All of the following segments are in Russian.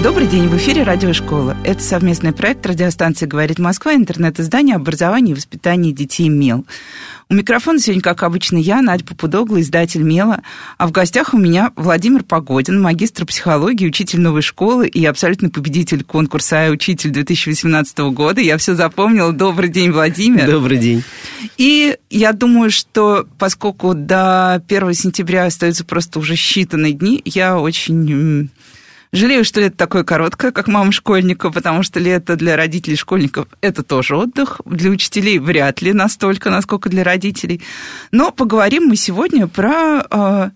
Добрый день, в эфире Радиошкола. Это совместный проект радиостанции «Говорит Москва», интернет-издание образования и воспитания детей «Мел». У микрофона сегодня, как обычно, я, Надя Попудогла, издатель «Мела», а в гостях у меня Владимир Погодин, магистр психологии, учитель новой школы и абсолютный победитель конкурса «Ай учитель» 2018 года. Я все запомнила. Добрый день, Владимир. Добрый день. И я думаю, что поскольку до 1 сентября остаются просто уже считанные дни, я очень Жалею, что лето такое короткое, как мама школьника, потому что лето для родителей школьников – это тоже отдых. Для учителей вряд ли настолько, насколько для родителей. Но поговорим мы сегодня про э,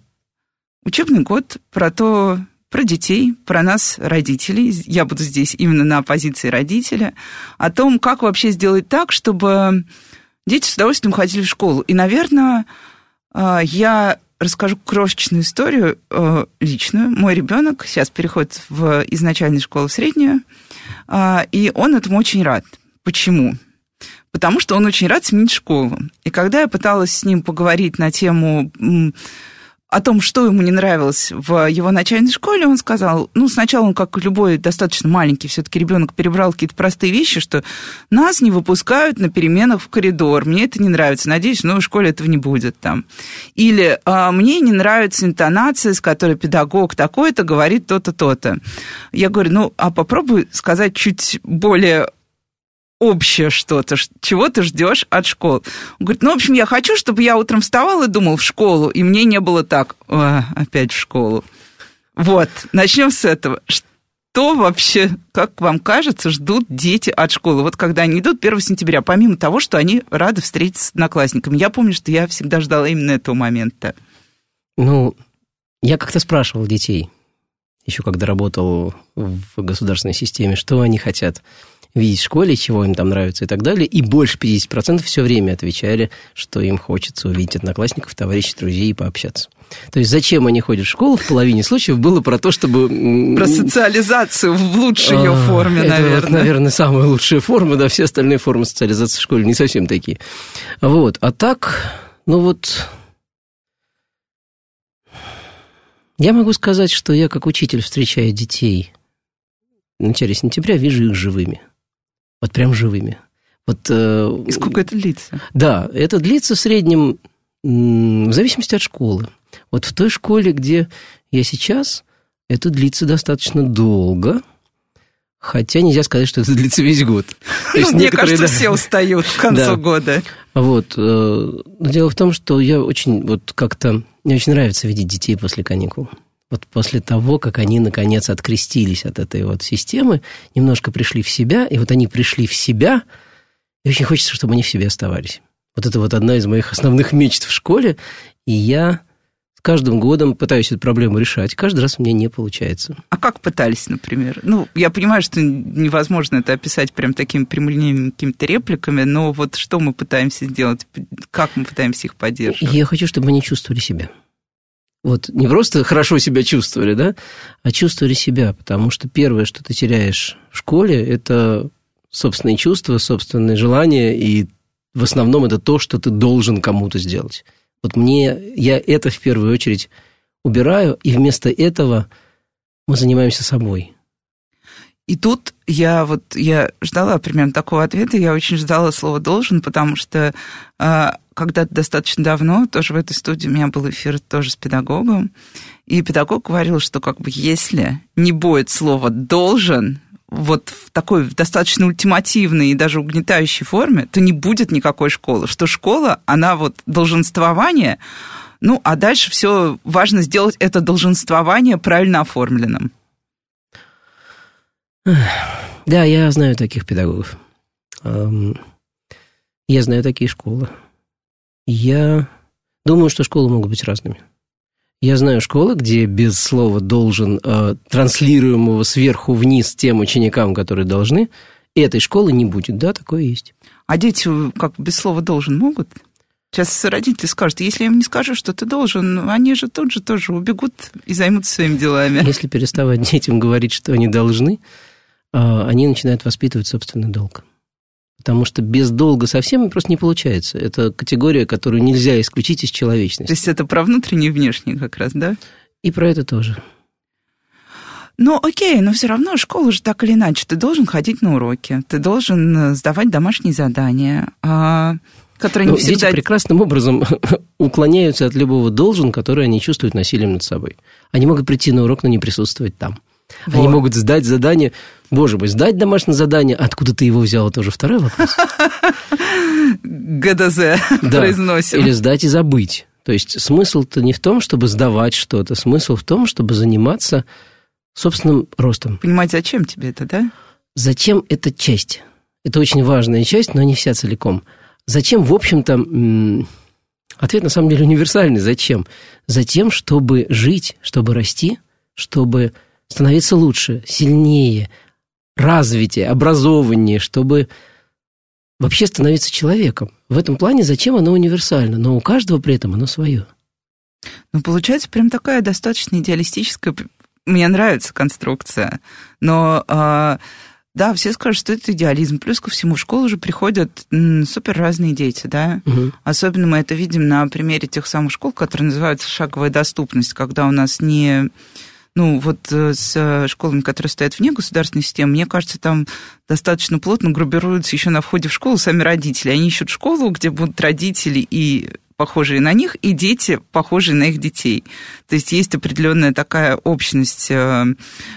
учебный год, про то, про детей, про нас, родителей. Я буду здесь именно на позиции родителя. О том, как вообще сделать так, чтобы дети с удовольствием ходили в школу. И, наверное, э, я расскажу крошечную историю э, личную. Мой ребенок сейчас переходит в, из начальной школы в среднюю, э, и он этому очень рад. Почему? Потому что он очень рад сменить школу. И когда я пыталась с ним поговорить на тему о том, что ему не нравилось в его начальной школе, он сказал, ну, сначала он, как любой достаточно маленький все-таки ребенок, перебрал какие-то простые вещи, что нас не выпускают на переменах в коридор, мне это не нравится, надеюсь, в новой школе этого не будет там. Или а, мне не нравится интонация, с которой педагог такой-то говорит то-то, то-то. Я говорю, ну, а попробуй сказать чуть более общее что-то, чего ты ждешь от школы. Он говорит, ну, в общем, я хочу, чтобы я утром вставал и думал в школу, и мне не было так, опять в школу. Вот, начнем с этого. Что вообще, как вам кажется, ждут дети от школы? Вот когда они идут 1 сентября, помимо того, что они рады встретиться с одноклассниками. Я помню, что я всегда ждала именно этого момента. Ну, я как-то спрашивал детей, еще когда работал в государственной системе, что они хотят видеть в школе, чего им там нравится и так далее. И больше 50% все время отвечали, что им хочется увидеть одноклассников, товарищей, друзей и пообщаться. То есть зачем они ходят в школу, в половине случаев было про то, чтобы... Про социализацию в лучшей ее а, форме, это наверное. Вот, наверное, самая лучшая форма, да, все остальные формы социализации в школе не совсем такие. Вот, а так, ну вот... Я могу сказать, что я как учитель, встречая детей в начале сентября, вижу их живыми – вот прям живыми. Вот, э, И сколько это длится? Да, это длится в среднем в зависимости от школы. Вот в той школе, где я сейчас, это длится достаточно долго, хотя нельзя сказать, что это длится весь год. То ну, мне кажется, да, все устают к концу да. года. Вот. Э, но дело в том, что я очень вот как-то... Мне очень нравится видеть детей после каникул вот после того, как они, наконец, открестились от этой вот системы, немножко пришли в себя, и вот они пришли в себя, и очень хочется, чтобы они в себе оставались. Вот это вот одна из моих основных мечт в школе, и я с каждым годом пытаюсь эту проблему решать. Каждый раз у меня не получается. А как пытались, например? Ну, я понимаю, что невозможно это описать прям такими прямолинейными какими-то репликами, но вот что мы пытаемся сделать? Как мы пытаемся их поддерживать? Я хочу, чтобы они чувствовали себя. Вот не просто хорошо себя чувствовали, да, а чувствовали себя, потому что первое, что ты теряешь в школе, это собственные чувства, собственные желания, и в основном это то, что ты должен кому-то сделать. Вот мне, я это в первую очередь убираю, и вместо этого мы занимаемся собой. И тут я вот я ждала примерно такого ответа, я очень ждала слова должен, потому что а, когда-то достаточно давно, тоже в этой студии у меня был эфир тоже с педагогом, и педагог говорил, что как бы если не будет слова «должен», вот в такой достаточно ультимативной и даже угнетающей форме, то не будет никакой школы. Что школа, она вот долженствование, ну, а дальше все важно сделать это долженствование правильно оформленным. Да, я знаю таких педагогов. Я знаю такие школы. Я думаю, что школы могут быть разными. Я знаю школы, где без слова «должен», э, транслируемого сверху вниз тем ученикам, которые должны, этой школы не будет. Да, такое есть. А дети как без слова «должен» могут? Сейчас родители скажут, если я им не скажу, что ты должен, они же тут же тоже убегут и займутся своими делами. Если переставать детям говорить, что они должны, они начинают воспитывать собственный долг. Потому что без долга совсем просто не получается. Это категория, которую нельзя исключить из человечности. То есть это про внутреннее и внешнее как раз, да? И про это тоже. Ну, окей, но все равно школа же так или иначе. Ты должен ходить на уроки, ты должен э, сдавать домашние задания, а, которые не ну, всегда... Дети прекрасным образом уклоняются от любого должен, который они чувствуют насилием над собой. Они могут прийти на урок, но не присутствовать там. Вот. Они могут сдать задание. Боже мой, сдать домашнее задание. Откуда ты его взял? Это уже второй вопрос. ГДЗ произносим. Или сдать и забыть. То есть смысл-то не в том, чтобы сдавать что-то. Смысл в том, чтобы заниматься собственным ростом. Понимать, зачем тебе это, да? Зачем это часть? Это очень важная часть, но не вся целиком. Зачем, в общем-то, ответ на самом деле универсальный. Зачем? Затем, чтобы жить, чтобы расти, чтобы становиться лучше, сильнее, развитее, образованнее, чтобы вообще становиться человеком. В этом плане зачем оно универсально, но у каждого при этом оно свое. Ну, получается, прям такая достаточно идеалистическая мне нравится конструкция, но а, да, все скажут, что это идеализм. Плюс ко всему, в школу уже приходят супер разные дети, да. Угу. Особенно мы это видим на примере тех самых школ, которые называются шаговая доступность, когда у нас не ну, вот э, с школами, которые стоят вне государственной системы, мне кажется, там достаточно плотно группируются еще на входе в школу сами родители. Они ищут школу, где будут родители и похожие на них, и дети, похожие на их детей. То есть есть определенная такая общность э,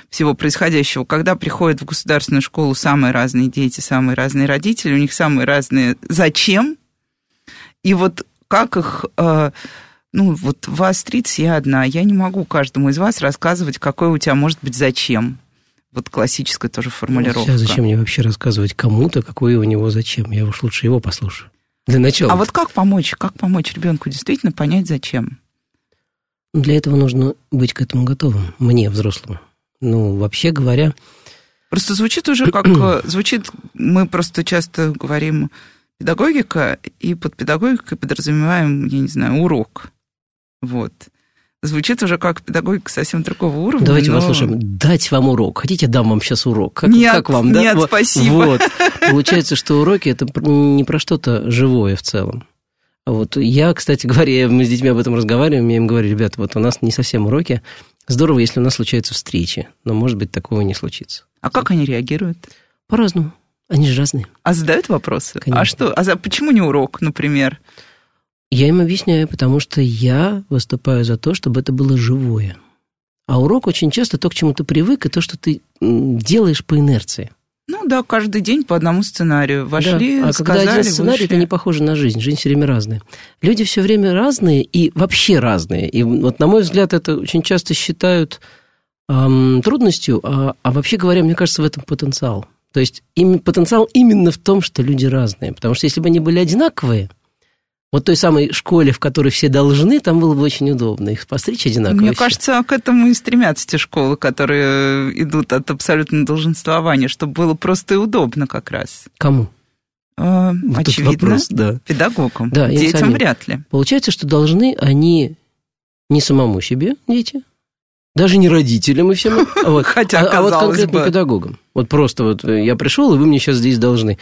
всего происходящего. Когда приходят в государственную школу самые разные дети, самые разные родители, у них самые разные «зачем?», и вот как их э, ну, вот вас 30, я одна. Я не могу каждому из вас рассказывать, какой у тебя может быть зачем. Вот классическая тоже формулировка. Ну, зачем мне вообще рассказывать кому-то, какой у него зачем? Я уж лучше его послушаю. Для начала. А вот как помочь? Как помочь ребенку действительно понять, зачем? Для этого нужно быть к этому готовым, мне, взрослому. Ну, вообще говоря... Просто звучит уже как... Э, звучит... Мы просто часто говорим педагогика, и под педагогикой подразумеваем, я не знаю, урок. Вот. Звучит уже как педагогика совсем другого уровня. Давайте но... послушаем. Дать вам урок. Хотите, дам вам сейчас урок? Как, нет, как вам, да? Нет, спасибо. Вот. Получается, что уроки это не про что-то живое в целом. Вот я, кстати говоря, мы с детьми об этом разговариваем, я им говорю, ребята, вот у нас не совсем уроки. Здорово, если у нас случаются встречи, но, может быть, такого не случится. А как они реагируют? По-разному. Они же разные. А задают вопросы? А Конечно. А что? А за, почему не урок, например? Я им объясняю, потому что я выступаю за то, чтобы это было живое. А урок очень часто то, к чему ты привык, и то, что ты делаешь по инерции. Ну да, каждый день по одному сценарию. Вошли, да. А сказали, когда один сценарий, вышли. это не похоже на жизнь. Жизнь все время разная. Люди все время разные и вообще разные. И вот, на мой взгляд, это очень часто считают эм, трудностью, а, а вообще говоря, мне кажется, в этом потенциал. То есть им, потенциал именно в том, что люди разные. Потому что если бы они были одинаковые, вот той самой школе, в которой все должны, там было бы очень удобно их постричь одинаково. Мне кажется, к этому и стремятся те школы, которые идут от абсолютного долженствования, чтобы было просто и удобно как раз. Кому? Э, вот очевидно, вопрос, да. педагогам. Да, Детям самим. вряд ли. Получается, что должны они не самому себе, дети, даже не родителям и всем, а вот, Хотя, а, а вот конкретно бы. педагогам. Вот просто вот я пришел, и вы мне сейчас здесь должны.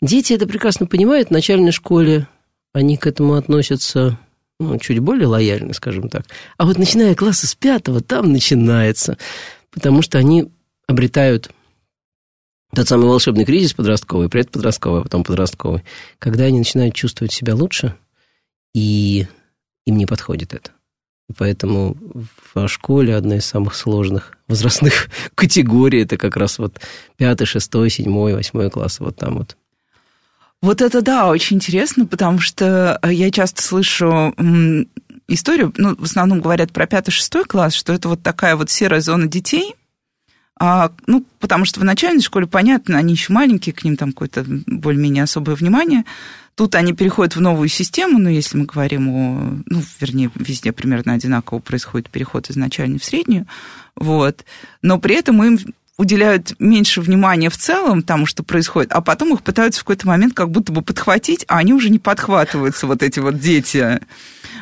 Дети это прекрасно понимают в начальной школе, они к этому относятся ну, чуть более лояльно, скажем так. А вот начиная класса с пятого, там начинается. Потому что они обретают тот самый волшебный кризис подростковый, предподростковый, а потом подростковый, когда они начинают чувствовать себя лучше, и им не подходит это. Поэтому в школе одна из самых сложных возрастных категорий это как раз вот пятый, шестой, седьмой, восьмой класс, вот там вот. Вот это да, очень интересно, потому что э, я часто слышу историю, ну, в основном говорят про пятый-шестой класс, что это вот такая вот серая зона детей, а, ну, потому что в начальной школе, понятно, они еще маленькие, к ним там какое-то более-менее особое внимание. Тут они переходят в новую систему, но если мы говорим о, ну, вернее, везде примерно одинаково происходит переход из начальной в среднюю, вот. Но при этом им уделяют меньше внимания в целом тому, что происходит, а потом их пытаются в какой-то момент как будто бы подхватить, а они уже не подхватываются, вот эти вот дети.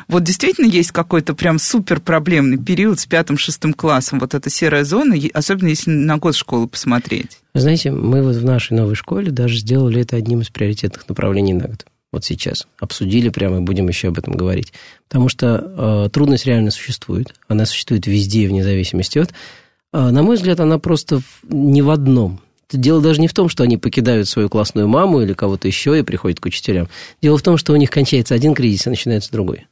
Вот действительно есть какой-то прям супер проблемный период с пятым-шестым классом, вот эта серая зона, особенно если на год школы посмотреть. знаете, мы вот в нашей новой школе даже сделали это одним из приоритетных направлений на год. Вот сейчас. Обсудили прямо и будем еще об этом говорить. Потому что э, трудность реально существует. Она существует везде, вне зависимости от на мой взгляд, она просто не в одном. Дело даже не в том, что они покидают свою классную маму или кого-то еще и приходят к учителям. Дело в том, что у них кончается один кризис, и начинается другой.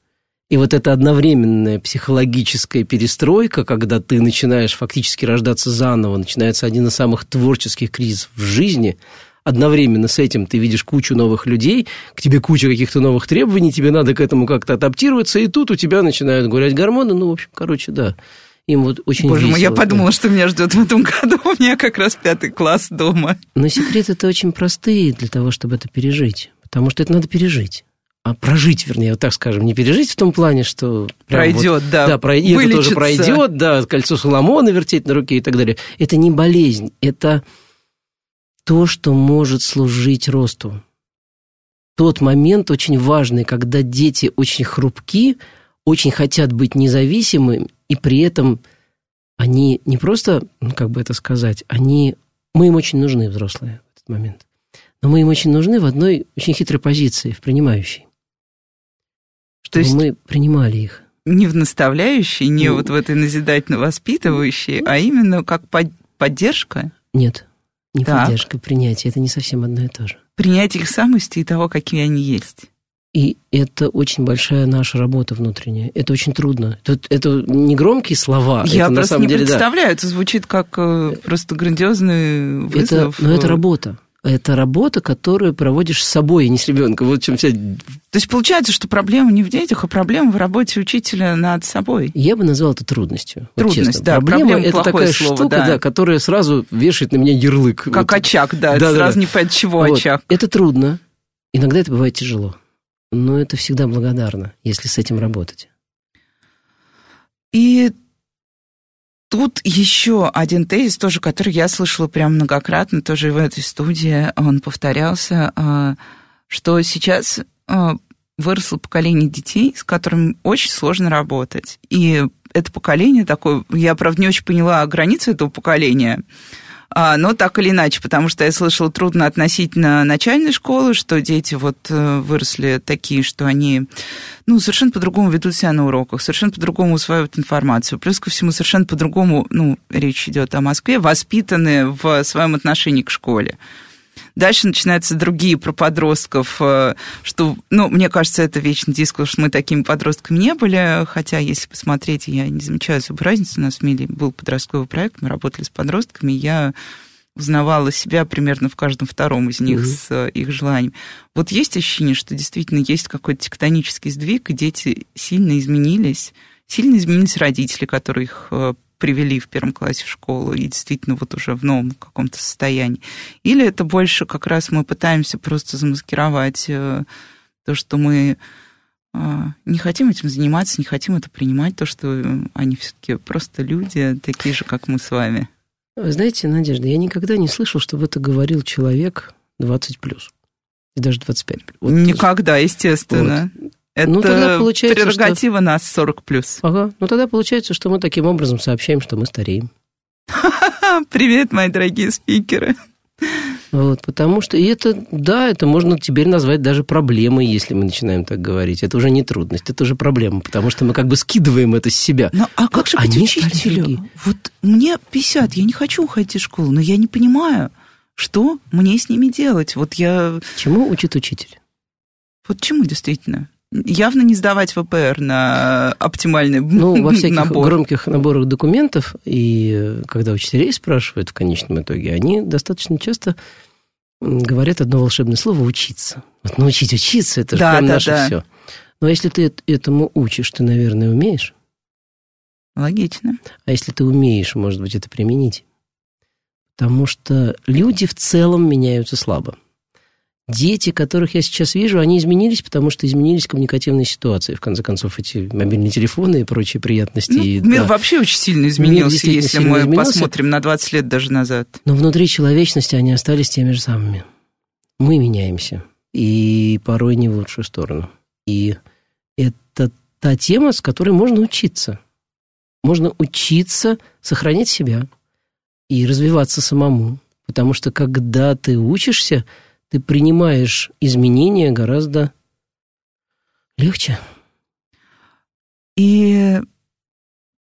И вот эта одновременная психологическая перестройка, когда ты начинаешь фактически рождаться заново, начинается один из самых творческих кризисов в жизни, одновременно с этим ты видишь кучу новых людей, к тебе куча каких-то новых требований, тебе надо к этому как-то адаптироваться, и тут у тебя начинают гулять гормоны, ну, в общем, короче, да. Им вот очень Боже весело. мой, я подумала, что меня ждет в этом году. У меня как раз пятый класс дома. Но секреты это очень простые для того, чтобы это пережить. Потому что это надо пережить. А прожить, вернее, вот так скажем, не пережить в том плане, что... Пройдет, вот, да. Да, прой... и это тоже пройдет, да, кольцо Соломона вертеть на руке и так далее. Это не болезнь, это то, что может служить росту. Тот момент очень важный, когда дети очень хрупки, очень хотят быть независимыми, и при этом они не просто, ну, как бы это сказать, они, мы им очень нужны, взрослые, в этот момент. Но мы им очень нужны в одной очень хитрой позиции, в принимающей. Что есть мы принимали их. Не в наставляющей, не ну, вот в этой назидательно-воспитывающей, а именно как под, поддержка? Нет, не так. поддержка, принятие. Это не совсем одно и то же. Принятие их самости и того, какими они есть. И это очень большая наша работа внутренняя. Это очень трудно. Это, это не громкие слова. Я это, просто на самом не деле, представляю. Да. Это звучит как э, просто грандиозный вызов. Это, но это работа. Это работа, которую проводишь с собой, а не с ребенком. Вот чем вся... То есть получается, что проблема не в детях, а проблема в работе учителя над собой. Я бы назвал это трудностью. Трудность, вот честно. да. Проблема, проблема это такая слово, штука, да. да, которая сразу вешает на меня ярлык. Как вот. очаг, да. да, сразу да. не понять, чего вот. очаг. Это трудно. Иногда это бывает тяжело. Но это всегда благодарно, если с этим работать. И тут еще один тезис, тоже, который я слышала прям многократно, тоже в этой студии он повторялся, а, что сейчас а, выросло поколение детей, с которым очень сложно работать. И это поколение такое, я, правда, не очень поняла границы этого поколения, но так или иначе, потому что я слышала трудно относительно начальной школы, что дети вот э, выросли такие, что они ну, совершенно по-другому ведут себя на уроках, совершенно по-другому усваивают информацию. Плюс ко всему, совершенно по-другому, ну, речь идет о Москве, воспитаны в своем отношении к школе. Дальше начинаются другие про подростков, э, что, ну, мне кажется, это вечный дискурс, что мы такими подростками не были, хотя, если посмотреть, я не замечаю особой разницы, у нас в МИЛе был подростковый проект, мы работали с подростками, я узнавала себя примерно в каждом втором из них mm-hmm. с э, их желанием. Вот есть ощущение, что действительно есть какой-то тектонический сдвиг, и дети сильно изменились, сильно изменились родители, которые их э, привели в первом классе в школу и действительно вот уже в новом каком-то состоянии. Или это больше как раз мы пытаемся просто замаскировать э, то, что мы э, не хотим этим заниматься, не хотим это принимать, то, что они все-таки просто люди, такие же, как мы с вами. Вы знаете, Надежда, я никогда не слышал, чтобы это говорил человек 20 плюс. И даже 25. Вот Никогда, естественно. Вот. Это ну, тогда получается, прерогатива что... нас 40 плюс. Ага. Ну тогда получается, что мы таким образом сообщаем, что мы стареем. Привет, мои дорогие спикеры. Вот, потому что, и это, да, это можно теперь назвать даже проблемой, если мы начинаем так говорить. Это уже не трудность, это уже проблема, потому что мы как бы скидываем это с себя. Ну, а как же быть Они учителем? Вот мне 50, я не хочу уходить из школы, но я не понимаю, что мне с ними делать. Вот я... Чему учит учитель? Вот чему действительно? Явно не сдавать ВПР на оптимальный Ну, во всяких набор. громких наборах документов, и когда учителей спрашивают в конечном итоге, они достаточно часто говорят одно волшебное слово «учиться». Вот научить учиться – это же да, прям да, наше да. все. Но если ты этому учишь, ты, наверное, умеешь. Логично. А если ты умеешь, может быть, это применить? Потому что люди в целом меняются слабо. Дети, которых я сейчас вижу, они изменились, потому что изменились коммуникативные ситуации. В конце концов, эти мобильные телефоны и прочие приятности. Ну, и, мир да. вообще очень сильно изменился, если мы изменился. посмотрим на 20 лет даже назад. Но внутри человечности они остались теми же самыми. Мы меняемся. И порой не в лучшую сторону. И это та тема, с которой можно учиться. Можно учиться сохранять себя и развиваться самому. Потому что когда ты учишься, ты принимаешь изменения гораздо легче. И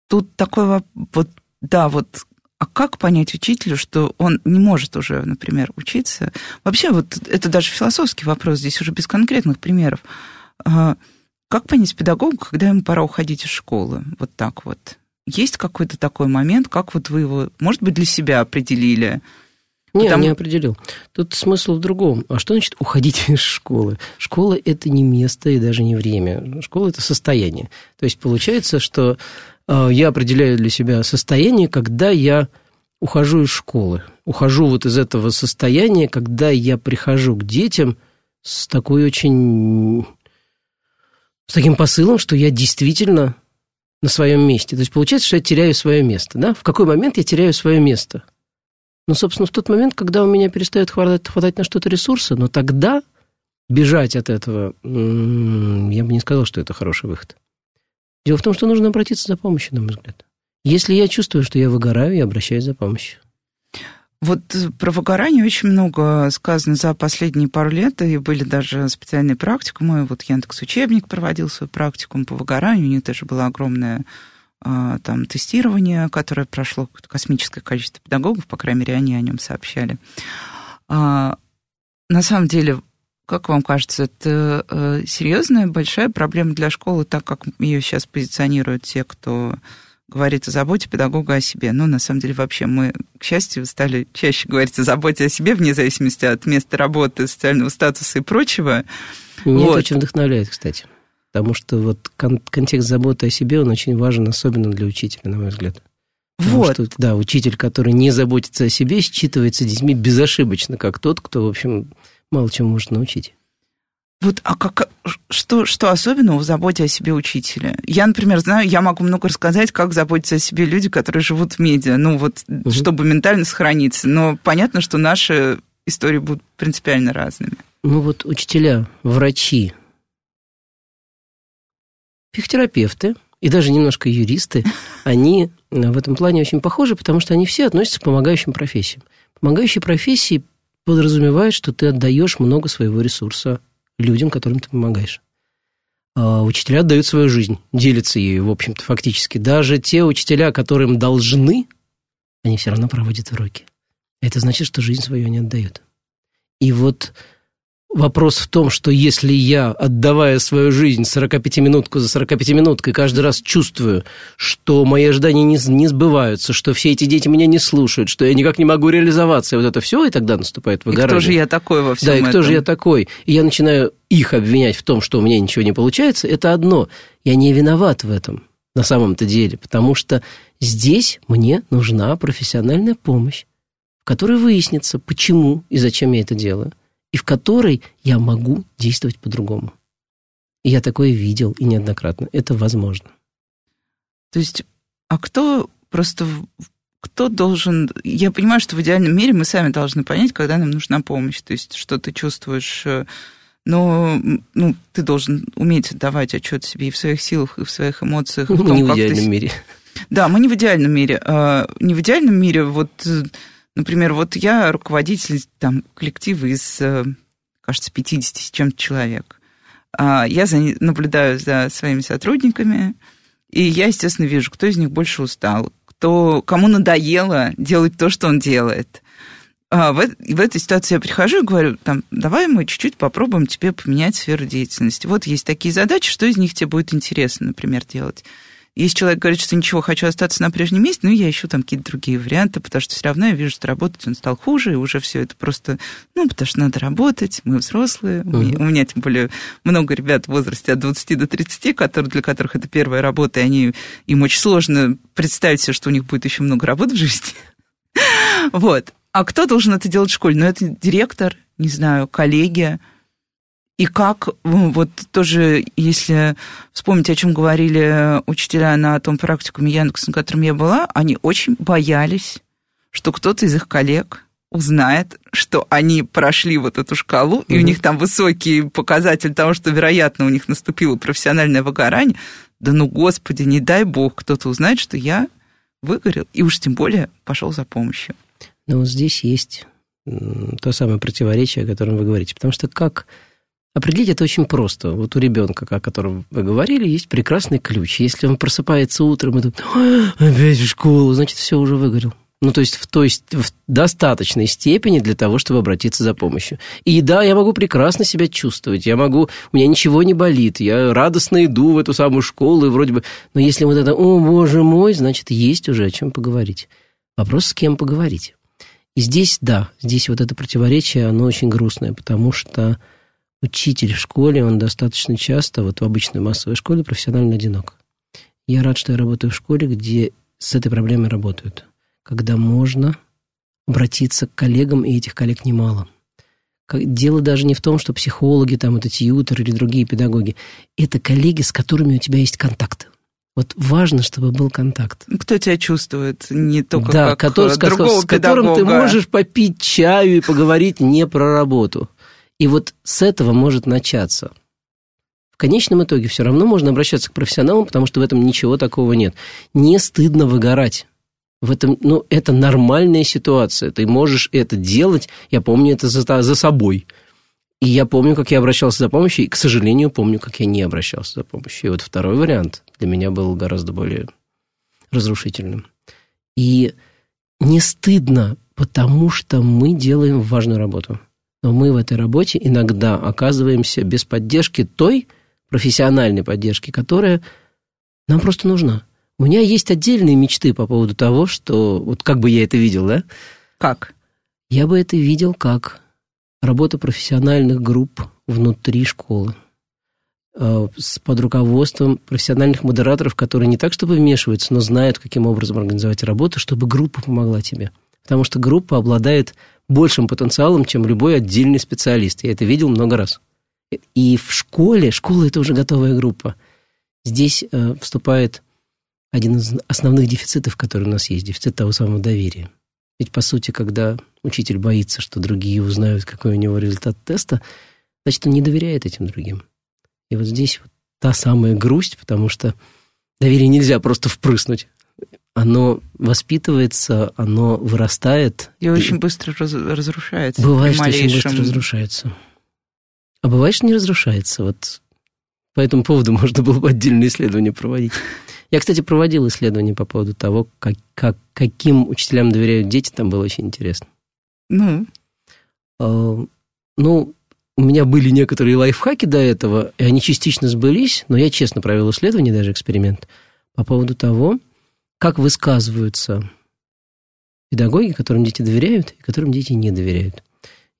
тут такой вот, да, вот, а как понять учителю, что он не может уже, например, учиться? Вообще, вот это даже философский вопрос, здесь уже без конкретных примеров. А, как понять педагогу, когда ему пора уходить из школы? Вот так вот. Есть какой-то такой момент, как вот вы его, может быть, для себя определили? Не, Потому... не определил. Тут смысл в другом. А что значит уходить из школы? Школа – это не место и даже не время. Школа – это состояние. То есть получается, что э, я определяю для себя состояние, когда я ухожу из школы. Ухожу вот из этого состояния, когда я прихожу к детям с такой очень... с таким посылом, что я действительно на своем месте. То есть получается, что я теряю свое место. Да? В какой момент я теряю свое место – ну, собственно, в тот момент, когда у меня перестает хватать, хватать на что-то ресурса, но тогда бежать от этого, я бы не сказал, что это хороший выход. Дело в том, что нужно обратиться за помощью, на мой взгляд. Если я чувствую, что я выгораю, я обращаюсь за помощью. Вот э, про выгорание очень много сказано за последние пару лет, и были даже специальные практикумы. Вот Яндекс Учебник проводил свою практикум по выгоранию, у них даже была огромная там, тестирование, которое прошло космическое количество педагогов, по крайней мере, они о нем сообщали. А, на самом деле, как вам кажется, это э, серьезная, большая проблема для школы, так как ее сейчас позиционируют те, кто говорит о заботе педагога о себе. Но на самом деле вообще мы, к счастью, стали чаще говорить о заботе о себе, вне зависимости от места работы, социального статуса и прочего. Меня вот. это очень вдохновляет, кстати. Потому что вот кон- контекст заботы о себе, он очень важен, особенно для учителя, на мой взгляд. Потому вот. Что, да, учитель, который не заботится о себе, считывается детьми безошибочно, как тот, кто, в общем, мало чему может научить. Вот, а как, что, что особенного в заботе о себе учителя? Я, например, знаю, я могу много рассказать, как заботятся о себе люди, которые живут в медиа, ну вот, угу. чтобы ментально сохраниться. Но понятно, что наши истории будут принципиально разными. Ну вот учителя, врачи, Психотерапевты и даже немножко юристы, они э, в этом плане очень похожи, потому что они все относятся к помогающим профессиям. Помогающие профессии подразумевают, что ты отдаешь много своего ресурса людям, которым ты помогаешь. А учителя отдают свою жизнь, делятся ею, в общем-то, фактически. Даже те учителя, которым должны, они все равно проводят уроки. Это значит, что жизнь свою они отдают. И вот Вопрос в том, что если я, отдавая свою жизнь 45-минутку за 45-минуткой, каждый раз чувствую, что мои ожидания не, не сбываются, что все эти дети меня не слушают, что я никак не могу реализоваться, и вот это все, и тогда наступает выгорание. И кто же я такой во всем Да, и этом? кто же я такой? И я начинаю их обвинять в том, что у меня ничего не получается, это одно. Я не виноват в этом на самом-то деле, потому что здесь мне нужна профессиональная помощь, в которой выяснится, почему и зачем я это делаю и в которой я могу действовать по-другому. И я такое видел и неоднократно. Это возможно. То есть, а кто просто кто должен... Я понимаю, что в идеальном мире мы сами должны понять, когда нам нужна помощь. То есть, что ты чувствуешь... Э, но ну, ты должен уметь отдавать отчет себе и в своих силах, и в своих эмоциях. Мы в том, не в идеальном ты... мире. Да, мы не в идеальном мире. А не в идеальном мире вот э, Например, вот я руководитель там, коллектива из, э, кажется, 50 с чем-то человек. А, я за, наблюдаю за своими сотрудниками, и я, естественно, вижу, кто из них больше устал, кто, кому надоело делать то, что он делает. А в, в этой ситуации я прихожу и говорю, там, давай мы чуть-чуть попробуем тебе поменять сферу деятельности. Вот есть такие задачи, что из них тебе будет интересно, например, делать. Если человек говорит, что ничего, хочу остаться на прежнем месте, ну, я ищу там какие-то другие варианты, потому что все равно я вижу, что работать он стал хуже, и уже все это просто, ну, потому что надо работать, мы взрослые, uh-huh. у, меня, у меня, тем более, много ребят в возрасте от 20 до 30, которые, для которых это первая работа, и они, им очень сложно представить себе, что у них будет еще много работы в жизни. Вот. А кто должен это делать в школе? Ну, это директор, не знаю, коллеги. И как, вот тоже, если вспомнить, о чем говорили учителя на том практикуме Яндекс, на котором я была, они очень боялись, что кто-то из их коллег узнает, что они прошли вот эту шкалу, mm-hmm. и у них там высокий показатель того, что, вероятно, у них наступило профессиональное выгорание. Да ну, господи, не дай бог, кто-то узнает, что я выгорел, и уж тем более пошел за помощью. Но вот здесь есть то самое противоречие, о котором вы говорите. Потому что как определить это очень просто. Вот у ребенка, о котором вы говорили, есть прекрасный ключ. Если он просыпается утром и думает, опять в школу, значит, все уже выгорел. Ну, то есть в, то есть в достаточной степени для того, чтобы обратиться за помощью. И да, я могу прекрасно себя чувствовать, я могу, у меня ничего не болит, я радостно иду в эту самую школу, и вроде бы... Но если вот это, о, боже мой, значит, есть уже о чем поговорить. Вопрос, с кем поговорить. И здесь, да, здесь вот это противоречие, оно очень грустное, потому что учитель в школе, он достаточно часто, вот в обычной массовой школе, профессионально одинок. Я рад, что я работаю в школе, где с этой проблемой работают когда можно обратиться к коллегам, и этих коллег немало. Дело даже не в том, что психологи, там, это тьютер или другие педагоги. Это коллеги, с которыми у тебя есть контакт. Вот важно, чтобы был контакт. Кто тебя чувствует, не только да, как который, э, другого с, с которым ты можешь попить чаю и поговорить не про работу. И вот с этого может начаться. В конечном итоге все равно можно обращаться к профессионалам, потому что в этом ничего такого нет. Не стыдно выгорать в этом, ну, это нормальная ситуация. Ты можешь это делать. Я помню это за, за собой. И я помню, как я обращался за помощью, и, к сожалению, помню, как я не обращался за помощью. И вот второй вариант для меня был гораздо более разрушительным. И не стыдно, потому что мы делаем важную работу. Но мы в этой работе иногда оказываемся без поддержки той профессиональной поддержки, которая нам просто нужна. У меня есть отдельные мечты по поводу того, что... Вот как бы я это видел, да? Как? Я бы это видел как работа профессиональных групп внутри школы э, под руководством профессиональных модераторов, которые не так, чтобы вмешиваются, но знают, каким образом организовать работу, чтобы группа помогла тебе. Потому что группа обладает большим потенциалом, чем любой отдельный специалист. Я это видел много раз. И в школе, школа – это уже готовая группа. Здесь э, вступает один из основных дефицитов, который у нас есть, дефицит того самого доверия. Ведь, по сути, когда учитель боится, что другие узнают, какой у него результат теста, значит, он не доверяет этим другим. И вот здесь вот та самая грусть, потому что доверие нельзя просто впрыснуть. Оно воспитывается, оно вырастает. И, очень быстро раз, разрушается. Бывает, что очень быстро разрушается. А бывает, что не разрушается. Вот по этому поводу можно было бы отдельное исследование проводить. Я, кстати, проводил исследование по поводу того, как, как, каким учителям доверяют дети, там было очень интересно. Ну? А, ну, у меня были некоторые лайфхаки до этого, и они частично сбылись, но я честно провел исследование, даже эксперимент, по поводу того, как высказываются педагоги, которым дети доверяют, и которым дети не доверяют.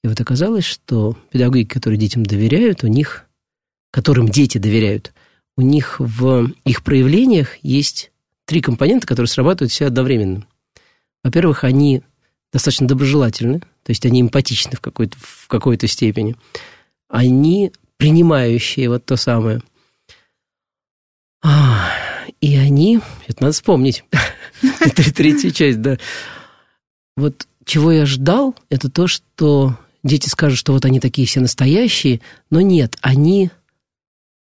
И вот оказалось, что педагоги, которые детям доверяют, у них, которым дети доверяют, у них в их проявлениях есть три компонента, которые срабатывают все одновременно. Во-первых, они достаточно доброжелательны, то есть они эмпатичны в какой-то, в какой-то степени. Они принимающие вот то самое. И они, это надо вспомнить, это третья часть, да. Вот чего я ждал, это то, что дети скажут, что вот они такие все настоящие, но нет, они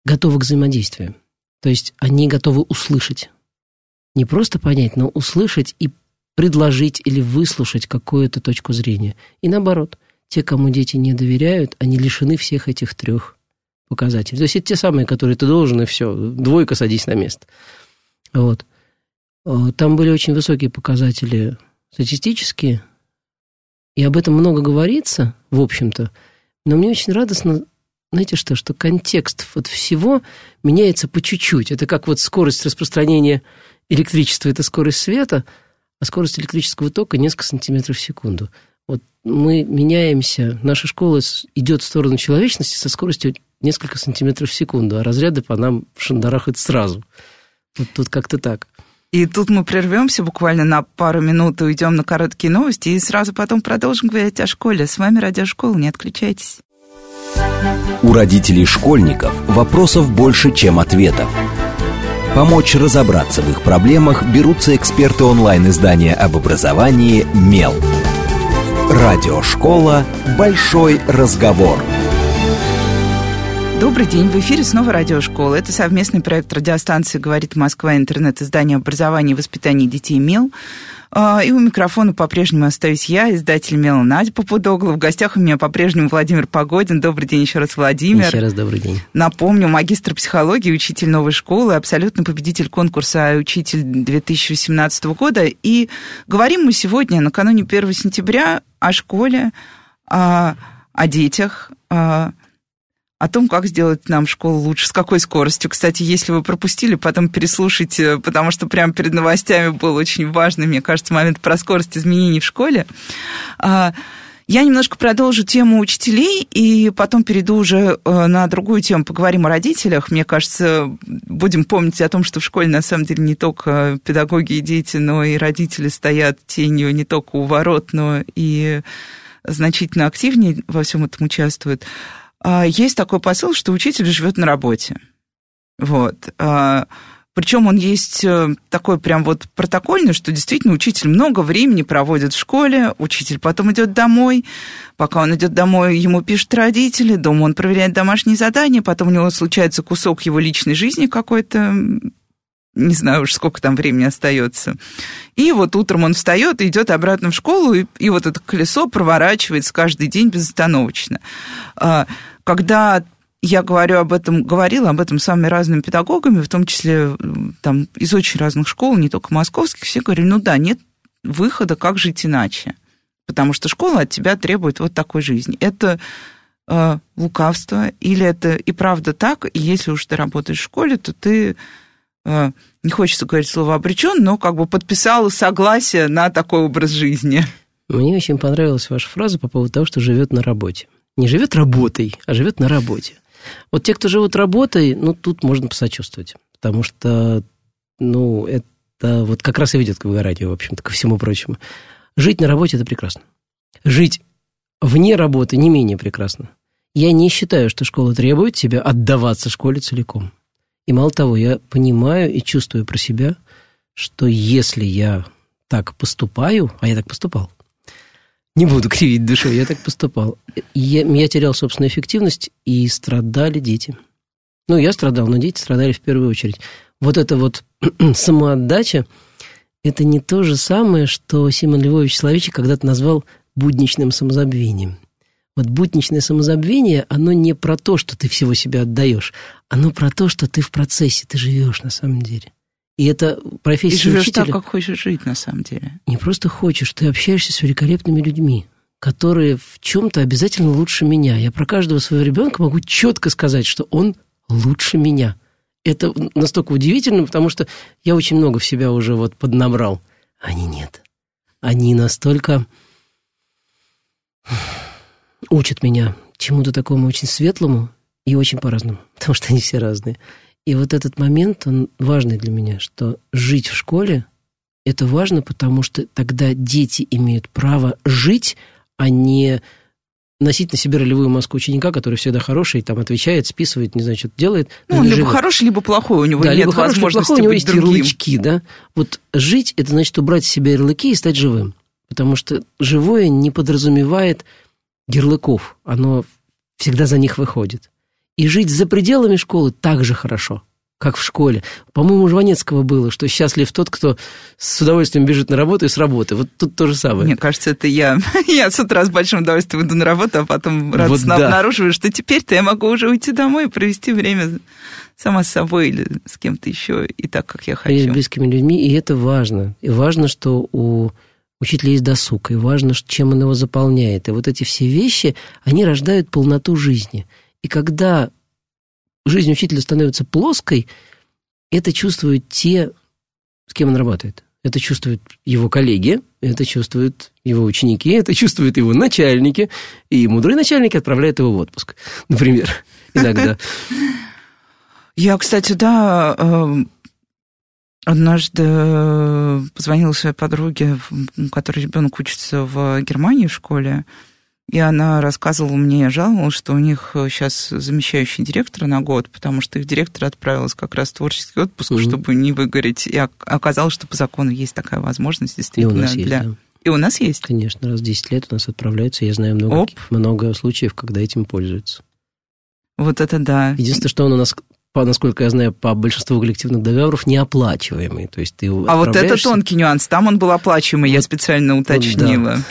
готовы к взаимодействию. То есть они готовы услышать. Не просто понять, но услышать и предложить или выслушать какую-то точку зрения. И наоборот, те, кому дети не доверяют, они лишены всех этих трех показателей. То есть это те самые, которые ты должен, и все, двойка садись на место. Вот. Э, там были очень высокие показатели статистические, и об этом много говорится, в общем-то, но мне очень радостно знаете что, что контекст вот всего меняется по чуть-чуть. Это как вот скорость распространения электричества – это скорость света, а скорость электрического тока – несколько сантиметров в секунду. Вот мы меняемся, наша школа идет в сторону человечности со скоростью несколько сантиметров в секунду, а разряды по нам шандарахают сразу. Вот тут как-то так. И тут мы прервемся буквально на пару минут, уйдем на короткие новости и сразу потом продолжим говорить о школе. С вами Радиошкола, не отключайтесь. У родителей школьников вопросов больше, чем ответов. Помочь разобраться в их проблемах берутся эксперты онлайн-издания об образовании «Мел». Радиошкола «Большой разговор». Добрый день, в эфире снова радиошкола. Это совместный проект радиостанции «Говорит Москва. Интернет. Издание образования и воспитания детей МЕЛ». А, и у микрофона по-прежнему остаюсь я, издатель Мела Надя Попудогла. В гостях у меня по-прежнему Владимир Погодин. Добрый день еще раз, Владимир. Еще раз добрый день. Напомню, магистр психологии, учитель новой школы, абсолютно победитель конкурса «Учитель 2018 года». И говорим мы сегодня, накануне 1 сентября, о школе, о, о детях, о о том, как сделать нам школу лучше, с какой скоростью. Кстати, если вы пропустили, потом переслушайте, потому что прямо перед новостями был очень важный, мне кажется, момент про скорость изменений в школе. А, я немножко продолжу тему учителей и потом перейду уже э, на другую тему. Поговорим о родителях. Мне кажется, будем помнить о том, что в школе на самом деле не только педагоги и дети, но и родители стоят тенью не только у ворот, но и значительно активнее во всем этом участвуют. А, есть такой посыл, что учитель живет на работе. Вот. Причем он есть э, такой прям вот протокольный, что действительно учитель много времени проводит в школе, учитель потом идет домой, пока он идет домой, ему пишут родители, дома он проверяет домашние задания, потом у него случается кусок его личной жизни какой-то, не знаю уж, сколько там времени остается. И вот утром он встает и идет обратно в школу, и, и вот это колесо проворачивается каждый день безостановочно. А, когда я говорю об этом, говорила об этом с самыми разными педагогами, в том числе там, из очень разных школ, не только московских, все говорили, ну да, нет выхода, как жить иначе. Потому что школа от тебя требует вот такой жизни. Это э, лукавство, или это и правда так, и если уж ты работаешь в школе, то ты Э, не хочется говорить слово обречен, но как бы подписала согласие на такой образ жизни. Мне очень понравилась ваша фраза по поводу того, что живет на работе. Не живет работой, а живет на работе. Вот те, кто живут работой, ну, тут можно посочувствовать. Потому что, ну, это вот как раз и ведет к выгоранию, в общем-то, ко всему прочему. Жить на работе – это прекрасно. Жить вне работы не менее прекрасно. Я не считаю, что школа требует тебя отдаваться школе целиком. И мало того, я понимаю и чувствую про себя, что если я так поступаю, а я так поступал, не буду кривить душой, я так поступал, я, я терял собственную эффективность, и страдали дети. Ну, я страдал, но дети страдали в первую очередь. Вот эта вот самоотдача, это не то же самое, что Симон Львович Соловейчик когда-то назвал будничным самозабвением – вот будничное самозабвение, оно не про то, что ты всего себя отдаешь, оно про то, что ты в процессе, ты живешь на самом деле. И это профессия И живешь учителя. так, как хочешь жить на самом деле. Не просто хочешь, ты общаешься с великолепными людьми, которые в чем-то обязательно лучше меня. Я про каждого своего ребенка могу четко сказать, что он лучше меня. Это настолько удивительно, потому что я очень много в себя уже вот поднабрал. Они нет. Они настолько учат меня чему-то такому очень светлому и очень по-разному, потому что они все разные. И вот этот момент, он важный для меня, что жить в школе – это важно, потому что тогда дети имеют право жить, а не носить на себе ролевую маску ученика, который всегда хороший, там отвечает, списывает, не знаю, что делает. Ну, он либо живет. хороший, либо плохой, у него да, нет либо возможности плохой, у него есть другим. ярлычки, да. Вот жить – это значит убрать из себя ярлыки и стать живым. Потому что живое не подразумевает ярлыков, оно всегда за них выходит. И жить за пределами школы так же хорошо, как в школе. По-моему, у Жванецкого было, что счастлив тот, кто с удовольствием бежит на работу и с работы. Вот тут то же самое. Мне кажется, это я. Я с утра с большим удовольствием иду на работу, а потом радостно вот да. обнаруживаю, что теперь-то я могу уже уйти домой и провести время сама с собой или с кем-то еще и так, как я хочу. С близкими людьми, и это важно. И важно, что у учителя есть досуг, и важно, чем он его заполняет. И вот эти все вещи, они рождают полноту жизни. И когда жизнь учителя становится плоской, это чувствуют те, с кем он работает. Это чувствуют его коллеги, это чувствуют его ученики, это чувствуют его начальники, и мудрые начальники отправляют его в отпуск, например, иногда. Я, кстати, да, эм, однажды позвонила своей подруге, у которой ребенок учится в Германии в школе, и она рассказывала мне, жаловалась, что у них сейчас замещающий директор на год, потому что их директор отправилась как раз в творческий отпуск, mm-hmm. чтобы не выгореть. И оказалось, что по закону есть такая возможность действительно. И у нас для... есть, да. И у нас есть? Конечно, раз в 10 лет у нас отправляются. Я знаю много, много случаев, когда этим пользуются. Вот это да. Единственное, что он у нас по, насколько я знаю, по большинству коллективных договоров неоплачиваемый. То есть ты а вот это тонкий нюанс. Там он был оплачиваемый, вот, я специально уточнила. Да.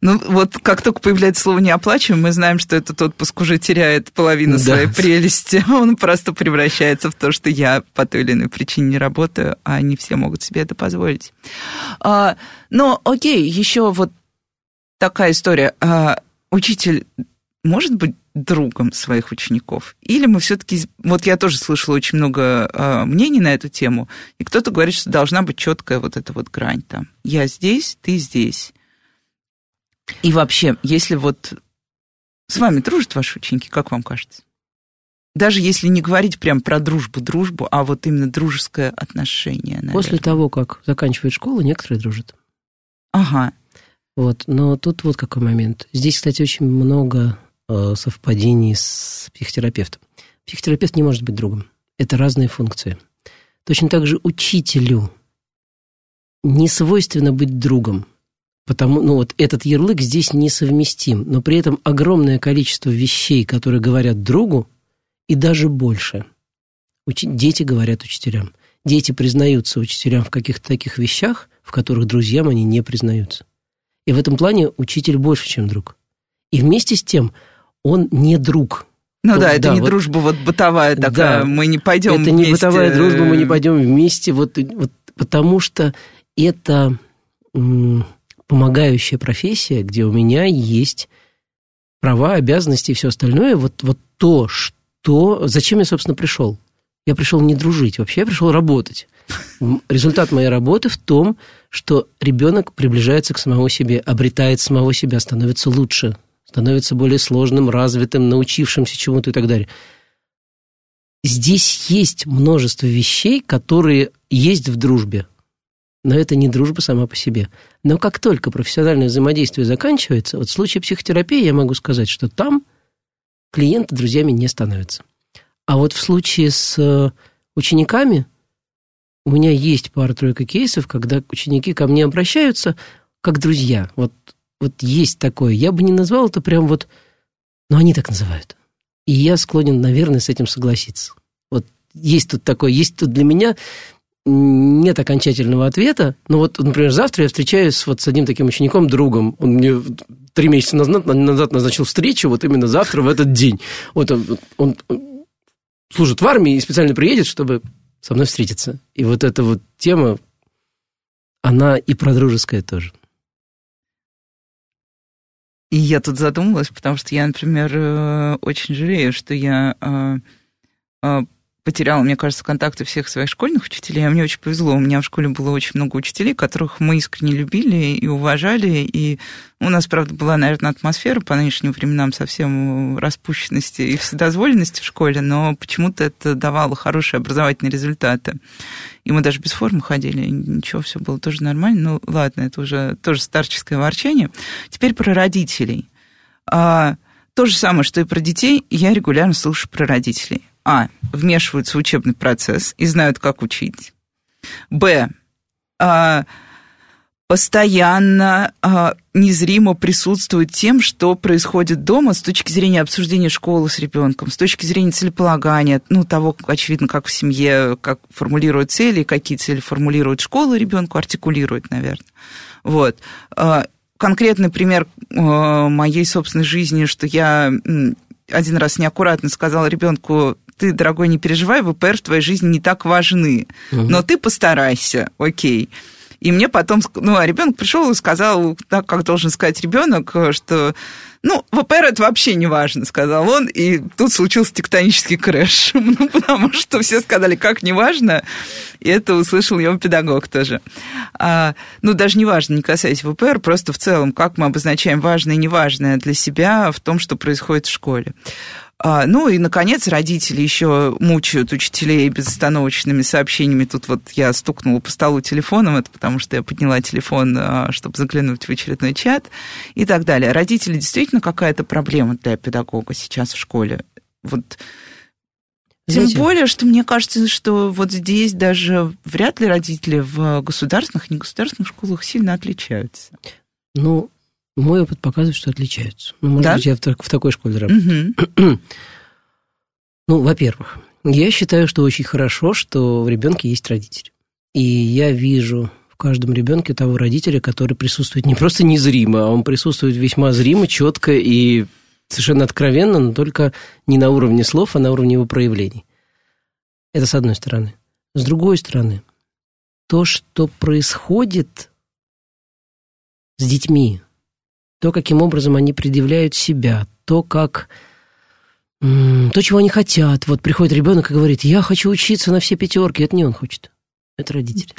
Ну, вот как только появляется слово «неоплачиваемый», мы знаем, что этот отпуск уже теряет половину да. своей прелести. Он просто превращается в то, что я по той или иной причине не работаю, а не все могут себе это позволить. А, но, окей, еще вот такая история. А, учитель может быть другом своих учеников? Или мы все-таки... Вот я тоже слышала очень много э, мнений на эту тему, и кто-то говорит, что должна быть четкая вот эта вот грань там. Я здесь, ты здесь. И вообще, если вот с вами дружат ваши ученики, как вам кажется? Даже если не говорить прям про дружбу-дружбу, а вот именно дружеское отношение, наверное. После того, как заканчивают школу, некоторые дружат. Ага. Вот, но тут вот какой момент. Здесь, кстати, очень много Э, совпадений с психотерапевтом. Психотерапевт не может быть другом. Это разные функции. Точно так же учителю не свойственно быть другом. Потому, ну вот этот ярлык здесь несовместим, но при этом огромное количество вещей, которые говорят другу, и даже больше. Учи, дети говорят учителям. Дети признаются учителям в каких-то таких вещах, в которых друзьям они не признаются. И в этом плане учитель больше, чем друг. И вместе с тем он не друг. Ну он, да, это да, не вот, дружба вот бытовая такая, да, мы не пойдем Это вместе. не бытовая дружба, мы не пойдем вместе, вот, вот потому что это помогающая профессия, где у меня есть права, обязанности и все остальное, вот, вот то, что... Зачем я, собственно, пришел? Я пришел не дружить, вообще я пришел работать. Результат моей работы в том, что ребенок приближается к самому себе, обретает самого себя, становится лучше, становится более сложным, развитым, научившимся чему-то и так далее. Здесь есть множество вещей, которые есть в дружбе, но это не дружба сама по себе. Но как только профессиональное взаимодействие заканчивается, вот в случае психотерапии я могу сказать, что там клиенты друзьями не становятся. А вот в случае с э, учениками у меня есть пара-тройка кейсов, когда ученики ко мне обращаются как друзья. Вот вот есть такое. Я бы не назвал это прям вот... Но они так называют. И я склонен, наверное, с этим согласиться. Вот есть тут такое, есть тут для меня нет окончательного ответа. Но вот, например, завтра я встречаюсь вот с одним таким учеником, другом. Он мне три месяца назад, назад назначил встречу вот именно завтра, в этот день. Вот он, он служит в армии и специально приедет, чтобы со мной встретиться. И вот эта вот тема, она и про дружеское тоже. И я тут задумалась, потому что я, например, э, очень жалею, что я э, э, потеряла, мне кажется, контакты всех своих школьных учителей, а мне очень повезло. У меня в школе было очень много учителей, которых мы искренне любили и уважали, и у нас, правда, была, наверное, атмосфера по нынешним временам совсем распущенности и вседозволенности в школе, но почему-то это давало хорошие образовательные результаты. И мы даже без формы ходили, ничего, все было тоже нормально. Ну, ладно, это уже тоже старческое ворчание. Теперь про родителей. А, то же самое, что и про детей, я регулярно слушаю про родителей. А. Вмешиваются в учебный процесс и знают, как учить. Б. А, постоянно а, незримо присутствует тем, что происходит дома с точки зрения обсуждения школы с ребенком, с точки зрения целеполагания, ну, того, очевидно, как в семье, как формулируют цели, какие цели формулирует школа ребенку, артикулирует, наверное. Вот. А, конкретный пример а, моей собственной жизни, что я один раз неаккуратно сказала ребенку, ты, дорогой, не переживай, ВПР в твоей жизни не так важны, но ты постарайся, окей. И мне потом, ну, а ребенок пришел и сказал, так как должен сказать ребенок, что, ну, ВПР это вообще не важно, сказал он, и тут случился тектонический крэш, ну, потому что все сказали, как не важно, и это услышал его педагог тоже. А, ну, даже не важно, не касаясь ВПР, просто в целом, как мы обозначаем важное и неважное для себя в том, что происходит в школе. А, ну и, наконец, родители еще мучают учителей безостановочными сообщениями. Тут вот я стукнула по столу телефоном, это потому что я подняла телефон, а, чтобы заглянуть в очередной чат и так далее. Родители действительно какая-то проблема для педагога сейчас в школе. Вот тем Знаете, более, что мне кажется, что вот здесь даже вряд ли родители в государственных и негосударственных школах сильно отличаются. Ну, мой опыт показывает, что отличаются. Ну, может да? быть, я в, в такой школе работаю. Угу. ну, во-первых, я считаю, что очень хорошо, что в ребенке есть родитель. И я вижу в каждом ребенке того родителя, который присутствует не просто незримо, а он присутствует весьма зримо, четко и совершенно откровенно, но только не на уровне слов, а на уровне его проявлений. Это с одной стороны. С другой стороны, то, что происходит с детьми, то, каким образом они предъявляют себя, то, как то, чего они хотят. Вот приходит ребенок и говорит, я хочу учиться на все пятерки. Это не он хочет. Это родитель.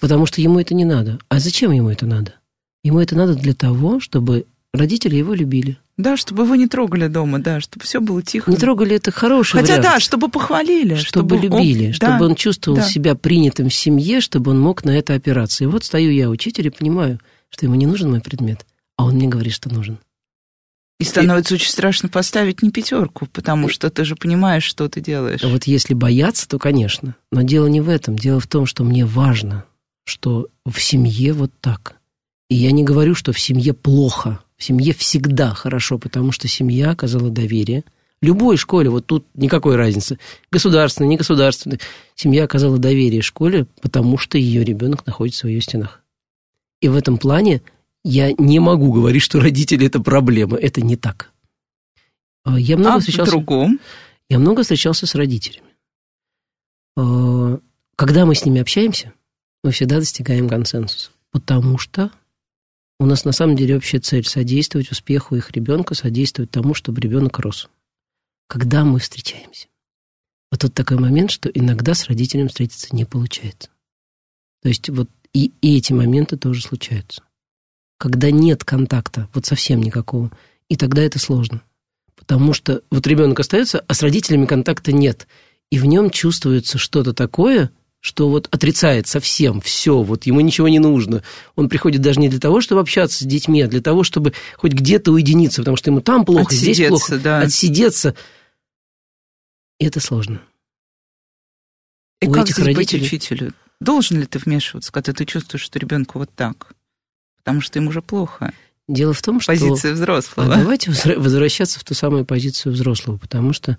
Потому что ему это не надо. А зачем ему это надо? Ему это надо для того, чтобы родители его любили. Да, чтобы его не трогали дома, да, чтобы все было тихо. Не трогали это хороший Хотя вариант. да, чтобы похвалили. Чтобы, чтобы любили, он, чтобы да, он чувствовал да. себя принятым в семье, чтобы он мог на это опираться. И вот стою я, учитель, и понимаю, что ему не нужен мой предмет, а он мне говорит, что нужен. И становится и... очень страшно поставить не пятерку, потому что ты же понимаешь, что ты делаешь. Вот если бояться, то, конечно. Но дело не в этом. Дело в том, что мне важно, что в семье вот так. И я не говорю, что в семье плохо. В семье всегда хорошо, потому что семья оказала доверие. Любой школе, вот тут никакой разницы, государственной, не государственной, семья оказала доверие школе, потому что ее ребенок находится в ее стенах. И в этом плане я не могу говорить, что родители – это проблема. Это не так. А, я много а встречался, другом? Я много встречался с родителями. А, когда мы с ними общаемся, мы всегда достигаем консенсуса. Потому что у нас на самом деле общая цель – содействовать успеху их ребенка, содействовать тому, чтобы ребенок рос. Когда мы встречаемся. Вот тут такой момент, что иногда с родителем встретиться не получается. То есть вот и, и эти моменты тоже случаются. Когда нет контакта, вот совсем никакого, и тогда это сложно. Потому что вот ребенок остается, а с родителями контакта нет. И в нем чувствуется что-то такое – что вот отрицает совсем все, вот ему ничего не нужно. Он приходит даже не для того, чтобы общаться с детьми, а для того, чтобы хоть где-то уединиться, потому что ему там плохо, отсидеться, здесь плохо, да. отсидеться. И это сложно. И У как этих здесь родителей... быть учителю? Должен ли ты вмешиваться, когда ты чувствуешь, что ребенку вот так? Потому что ему уже плохо. Дело в том, что... Позиция взрослого. А давайте возвращаться в ту самую позицию взрослого, потому что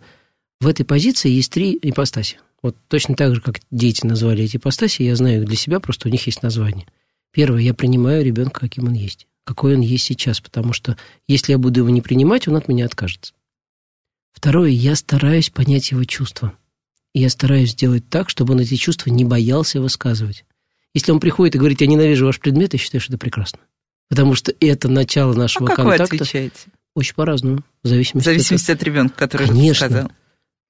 в этой позиции есть три ипостаси. Вот точно так же, как дети назвали эти ипостаси, я знаю их для себя, просто у них есть название. Первое, я принимаю ребенка, каким он есть, какой он есть сейчас, потому что если я буду его не принимать, он от меня откажется. Второе, я стараюсь понять его чувства. И я стараюсь сделать так, чтобы он эти чувства не боялся высказывать. Если он приходит и говорит, я ненавижу ваш предмет, я считаю, что это прекрасно. Потому что это начало нашего а как контакта. Вы отвечаете? Очень по-разному. В зависимости, в зависимости от, от ребенка, который Конечно. сказал.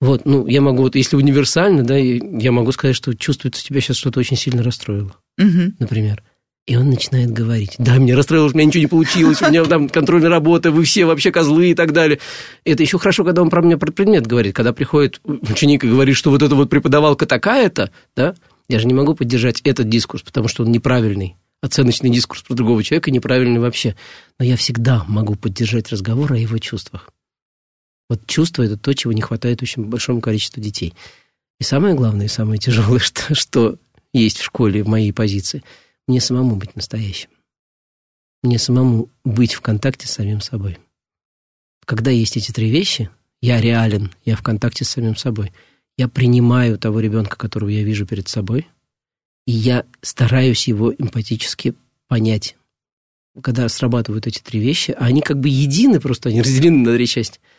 Вот, ну, я могу, вот если универсально, да, я могу сказать, что чувствуется, тебя сейчас что-то очень сильно расстроило, угу. например. И он начинает говорить, да, меня расстроило, у меня ничего не получилось, у меня там контрольная работа, вы все вообще козлы и так далее. Это еще хорошо, когда он про меня про предмет говорит, когда приходит ученик и говорит, что вот эта вот преподавалка такая-то, да, я же не могу поддержать этот дискурс, потому что он неправильный. Оценочный дискурс про другого человека неправильный вообще. Но я всегда могу поддержать разговор о его чувствах. Вот чувство – это то, чего не хватает очень большому количеству детей. И самое главное, и самое тяжелое, что, что есть в школе в моей позиции, мне самому быть настоящим. Мне самому быть в контакте с самим собой. Когда есть эти три вещи, я реален, я в контакте с самим собой. Я принимаю того ребенка, которого я вижу перед собой, и я стараюсь его эмпатически понять. Когда срабатывают эти три вещи, а они как бы едины, просто они разделены на три части –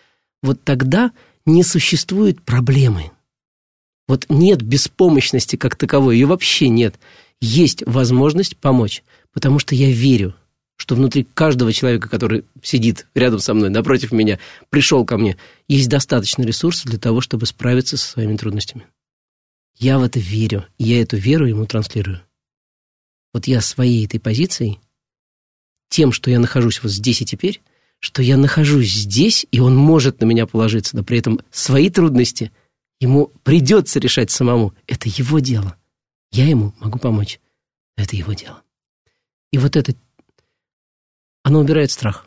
вот тогда не существует проблемы. Вот нет беспомощности как таковой, ее вообще нет. Есть возможность помочь, потому что я верю, что внутри каждого человека, который сидит рядом со мной, напротив меня, пришел ко мне, есть достаточно ресурсов для того, чтобы справиться со своими трудностями. Я в это верю, и я эту веру ему транслирую. Вот я своей этой позицией, тем, что я нахожусь вот здесь и теперь, что я нахожусь здесь, и он может на меня положиться, но при этом свои трудности ему придется решать самому. Это его дело. Я ему могу помочь. Это его дело. И вот это, оно убирает страх.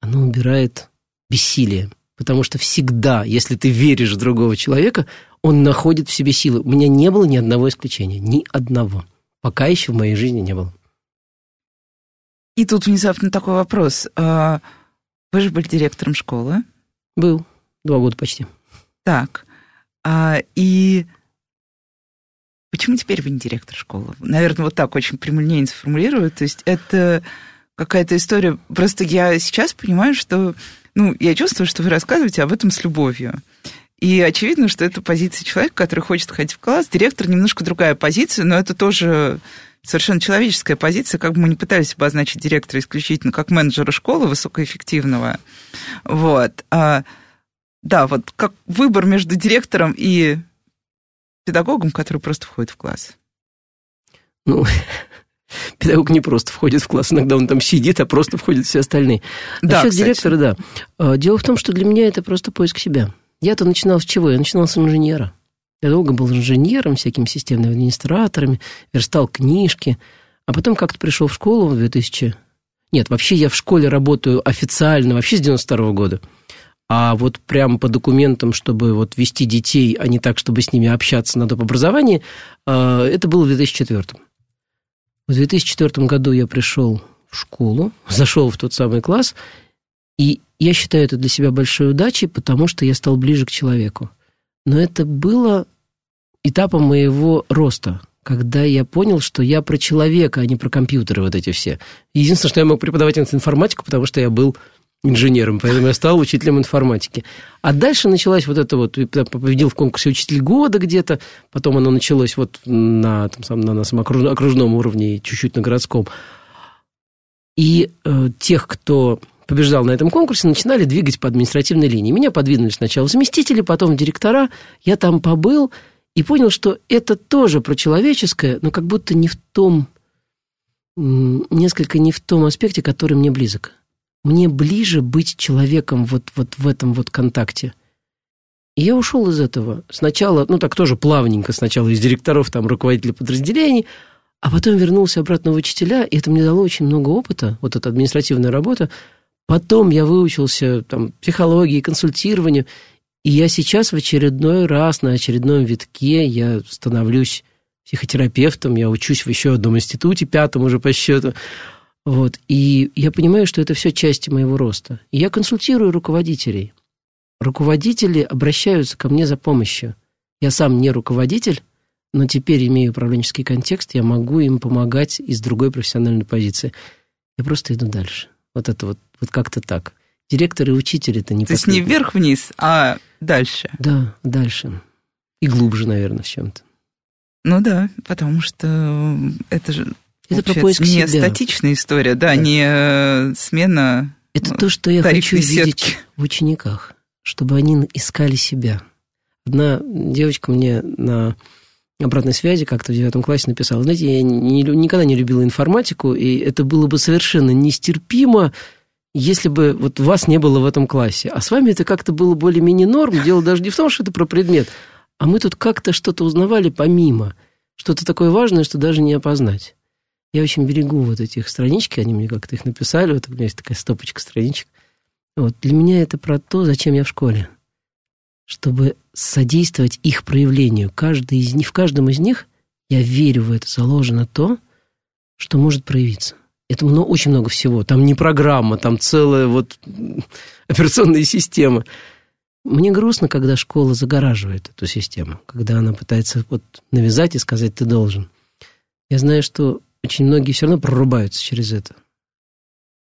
Оно убирает бессилие. Потому что всегда, если ты веришь в другого человека, он находит в себе силы. У меня не было ни одного исключения. Ни одного. Пока еще в моей жизни не было. И тут внезапно такой вопрос. А, вы же были директором школы? Был. Два года почти. Так. А, и почему теперь вы не директор школы? Наверное, вот так очень прямолинейно сформулирую. То есть это какая-то история... Просто я сейчас понимаю, что... Ну, я чувствую, что вы рассказываете об этом с любовью. И очевидно, что это позиция человека, который хочет ходить в класс. Директор немножко другая позиция, но это тоже совершенно человеческая позиция, как бы мы не пытались обозначить директора исключительно как менеджера школы высокоэффективного. Вот. А, да, вот как выбор между директором и педагогом, который просто входит в класс. Ну, педагог не просто входит в класс, иногда он там сидит, а просто входят все остальные. Да, Насчет кстати. директора, да. А, дело в том, что для меня это просто поиск себя. Я-то начинал с чего? Я начинал с инженера. Я долго был инженером, всякими системными администраторами, верстал книжки. А потом как-то пришел в школу в 2000... Нет, вообще я в школе работаю официально вообще с 92 -го года. А вот прямо по документам, чтобы вот вести детей, а не так, чтобы с ними общаться на доп. образовании, э, это было в 2004. В 2004 году я пришел в школу, зашел в тот самый класс, и я считаю это для себя большой удачей, потому что я стал ближе к человеку. Но это было этапом моего роста, когда я понял, что я про человека, а не про компьютеры вот эти все. Единственное, что я мог преподавать информатику, потому что я был инженером, поэтому я стал учителем информатики. А дальше началась вот это вот, победил в конкурсе «Учитель года» где-то, потом оно началось вот на, там, на, на окружном уровне чуть-чуть на городском. И э, тех, кто побеждал на этом конкурсе, начинали двигать по административной линии. Меня подвинули сначала заместители, потом директора. Я там побыл, и понял, что это тоже про человеческое, но как будто не в том, несколько не в том аспекте, который мне близок. Мне ближе быть человеком вот, вот в этом вот контакте. И я ушел из этого. Сначала, ну так тоже плавненько, сначала из директоров, там, руководителей подразделений, а потом вернулся обратно в учителя, и это мне дало очень много опыта, вот эта административная работа. Потом я выучился там, психологии, консультированию, и я сейчас в очередной раз, на очередном витке, я становлюсь психотерапевтом, я учусь в еще одном институте, пятом уже по счету. Вот. И я понимаю, что это все части моего роста. И я консультирую руководителей. Руководители обращаются ко мне за помощью. Я сам не руководитель, но теперь имею управленческий контекст, я могу им помогать из другой профессиональной позиции. Я просто иду дальше. Вот это вот, вот как-то так. Директор и учитель это не То есть не вверх-вниз, а дальше. Да, дальше. И глубже, наверное, в чем-то. Ну да, потому что это же это про поиск не себя. статичная история, да, да. не э, смена Это то, что я хочу сетки. видеть в учениках, чтобы они искали себя. Одна девочка мне на обратной связи как-то в девятом классе написала, знаете, я не, никогда не любила информатику, и это было бы совершенно нестерпимо, если бы вот вас не было в этом классе. А с вами это как-то было более-менее норм. Дело даже не в том, что это про предмет, а мы тут как-то что-то узнавали помимо. Что-то такое важное, что даже не опознать. Я очень берегу вот этих странички, они мне как-то их написали, вот у меня есть такая стопочка страничек. Вот. Для меня это про то, зачем я в школе. Чтобы содействовать их проявлению. Каждый из них, в каждом из них, я верю в это, заложено то, что может проявиться. Это много, очень много всего. Там не программа, там целая вот операционная система. Мне грустно, когда школа загораживает эту систему, когда она пытается вот навязать и сказать «ты должен». Я знаю, что очень многие все равно прорубаются через это.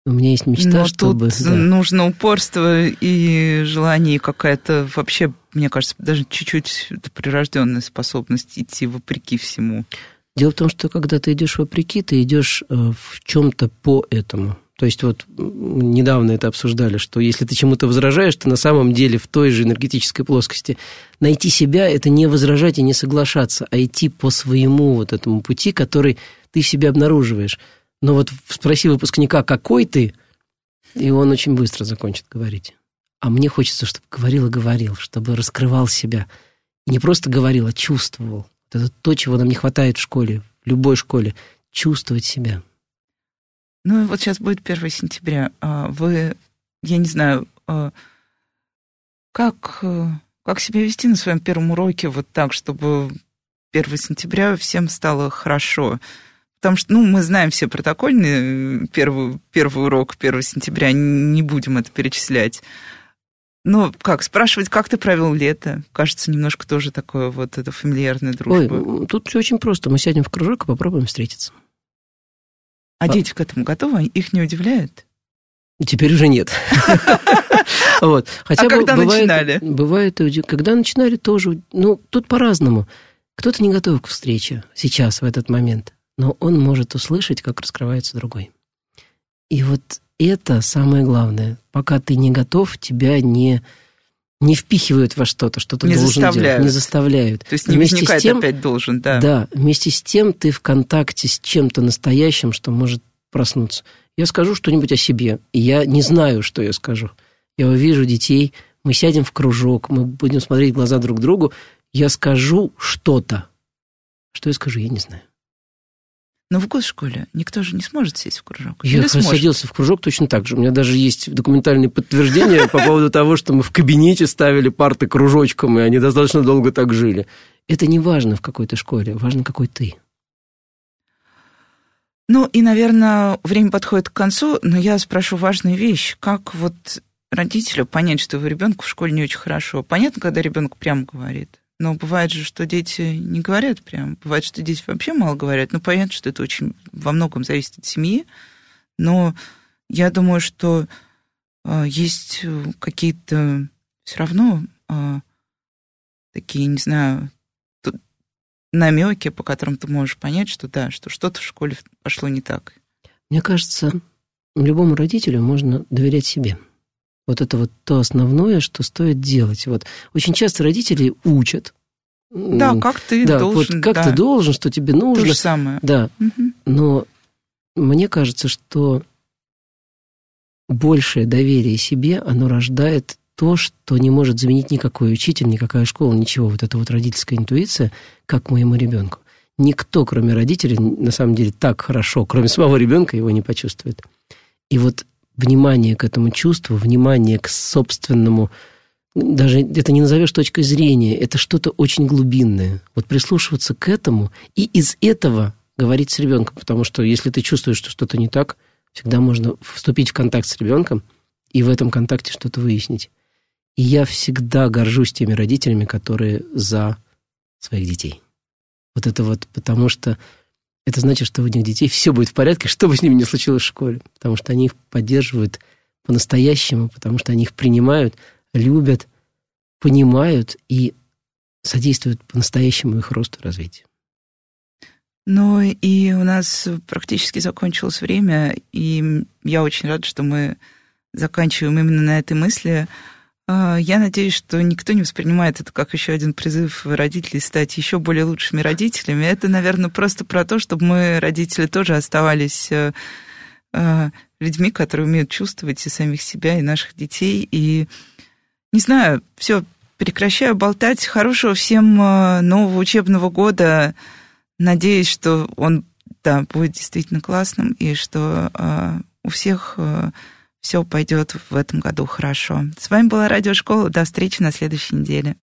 У меня есть мечта, Но чтобы... Тут да. нужно упорство и желание, и какая-то вообще, мне кажется, даже чуть-чуть прирожденная способность идти вопреки всему. Дело в том, что когда ты идешь вопреки, ты идешь э, в чем-то по этому. То есть вот недавно это обсуждали, что если ты чему-то возражаешь, ты на самом деле в той же энергетической плоскости. Найти себя – это не возражать и не соглашаться, а идти по своему вот этому пути, который ты в себе обнаруживаешь. Но вот спроси выпускника, какой ты, И он очень быстро закончит говорить. А мне хочется, чтобы говорил и говорил, чтобы раскрывал себя. Не просто говорил, а чувствовал. Это то, чего нам не хватает в школе, в любой школе. Чувствовать себя. Ну, вот сейчас будет 1 сентября. А вы, я не знаю, а, как, э, как себя вести на своем первом уроке вот так, чтобы 1 сентября всем стало хорошо? Потому что, ну, мы знаем все протокольные, первый, первый урок 1 сентября, не будем это перечислять. Ну, как, спрашивать, как ты провел лето? Кажется, немножко тоже такое вот это фамильярная дружба. Ой, тут все очень просто. Мы сядем в кружок и попробуем встретиться. А, дети к этому готовы? Их не удивляет? Теперь уже нет. вот. Хотя а когда начинали? Бывает, когда начинали тоже, ну, тут по-разному. Кто-то не готов к встрече сейчас, в этот момент но он может услышать, как раскрывается другой. И вот это самое главное. Пока ты не готов, тебя не, не впихивают во что-то, что ты не должен заставляют. делать. Не заставляют. То есть не вместе возникает с тем, опять должен, да. Да, вместе с тем ты в контакте с чем-то настоящим, что может проснуться. Я скажу что-нибудь о себе, и я не знаю, что я скажу. Я увижу детей, мы сядем в кружок, мы будем смотреть в глаза друг другу, я скажу что-то. Что я скажу, я не знаю. Но в госшколе никто же не сможет сесть в кружок. Я садился в кружок точно так же. У меня даже есть документальные подтверждения по поводу того, что мы в кабинете ставили парты кружочком, и они достаточно долго так жили. Это не важно в какой-то школе, важно, какой ты. Ну и, наверное, время подходит к концу, но я спрошу важную вещь. Как вот родителю понять, что его ребенку в школе не очень хорошо? Понятно, когда ребенок прямо говорит. Но бывает же, что дети не говорят прям. Бывает, что дети вообще мало говорят. Ну, понятно, что это очень во многом зависит от семьи. Но я думаю, что э, есть какие-то все равно э, такие, не знаю, намеки, по которым ты можешь понять, что да, что что-то в школе пошло не так. Мне кажется, любому родителю можно доверять себе. Вот это вот то основное, что стоит делать. Вот очень часто родители учат. Да, как ты да, должен. Вот как да. ты должен, что тебе нужно. То же самое. Да. Угу. Но мне кажется, что большее доверие себе, оно рождает то, что не может заменить никакой учитель, никакая школа, ничего. Вот эта вот родительская интуиция, как моему ребенку. Никто, кроме родителей, на самом деле так хорошо, кроме самого ребенка, его не почувствует. И вот внимание к этому чувству, внимание к собственному, даже это не назовешь точкой зрения, это что-то очень глубинное. Вот прислушиваться к этому и из этого говорить с ребенком, потому что если ты чувствуешь, что что-то не так, всегда можно вступить в контакт с ребенком и в этом контакте что-то выяснить. И я всегда горжусь теми родителями, которые за своих детей. Вот это вот потому что это значит, что у них детей все будет в порядке, что бы с ними ни случилось в школе. Потому что они их поддерживают по-настоящему, потому что они их принимают, любят, понимают и содействуют по-настоящему их росту и развитию. Ну и у нас практически закончилось время, и я очень рада, что мы заканчиваем именно на этой мысли. А, я надеюсь, что никто не воспринимает это как еще один призыв родителей стать еще более лучшими родителями. Это, наверное, просто про то, чтобы мы, родители, тоже оставались э, э, людьми, которые умеют чувствовать и самих себя, и наших детей. И, не знаю, все, прекращаю болтать. Хорошего всем э, нового учебного года. Надеюсь, что он да, будет действительно классным, и что у всех все пойдет в этом году хорошо. С вами была Радиошкола. До встречи на следующей неделе.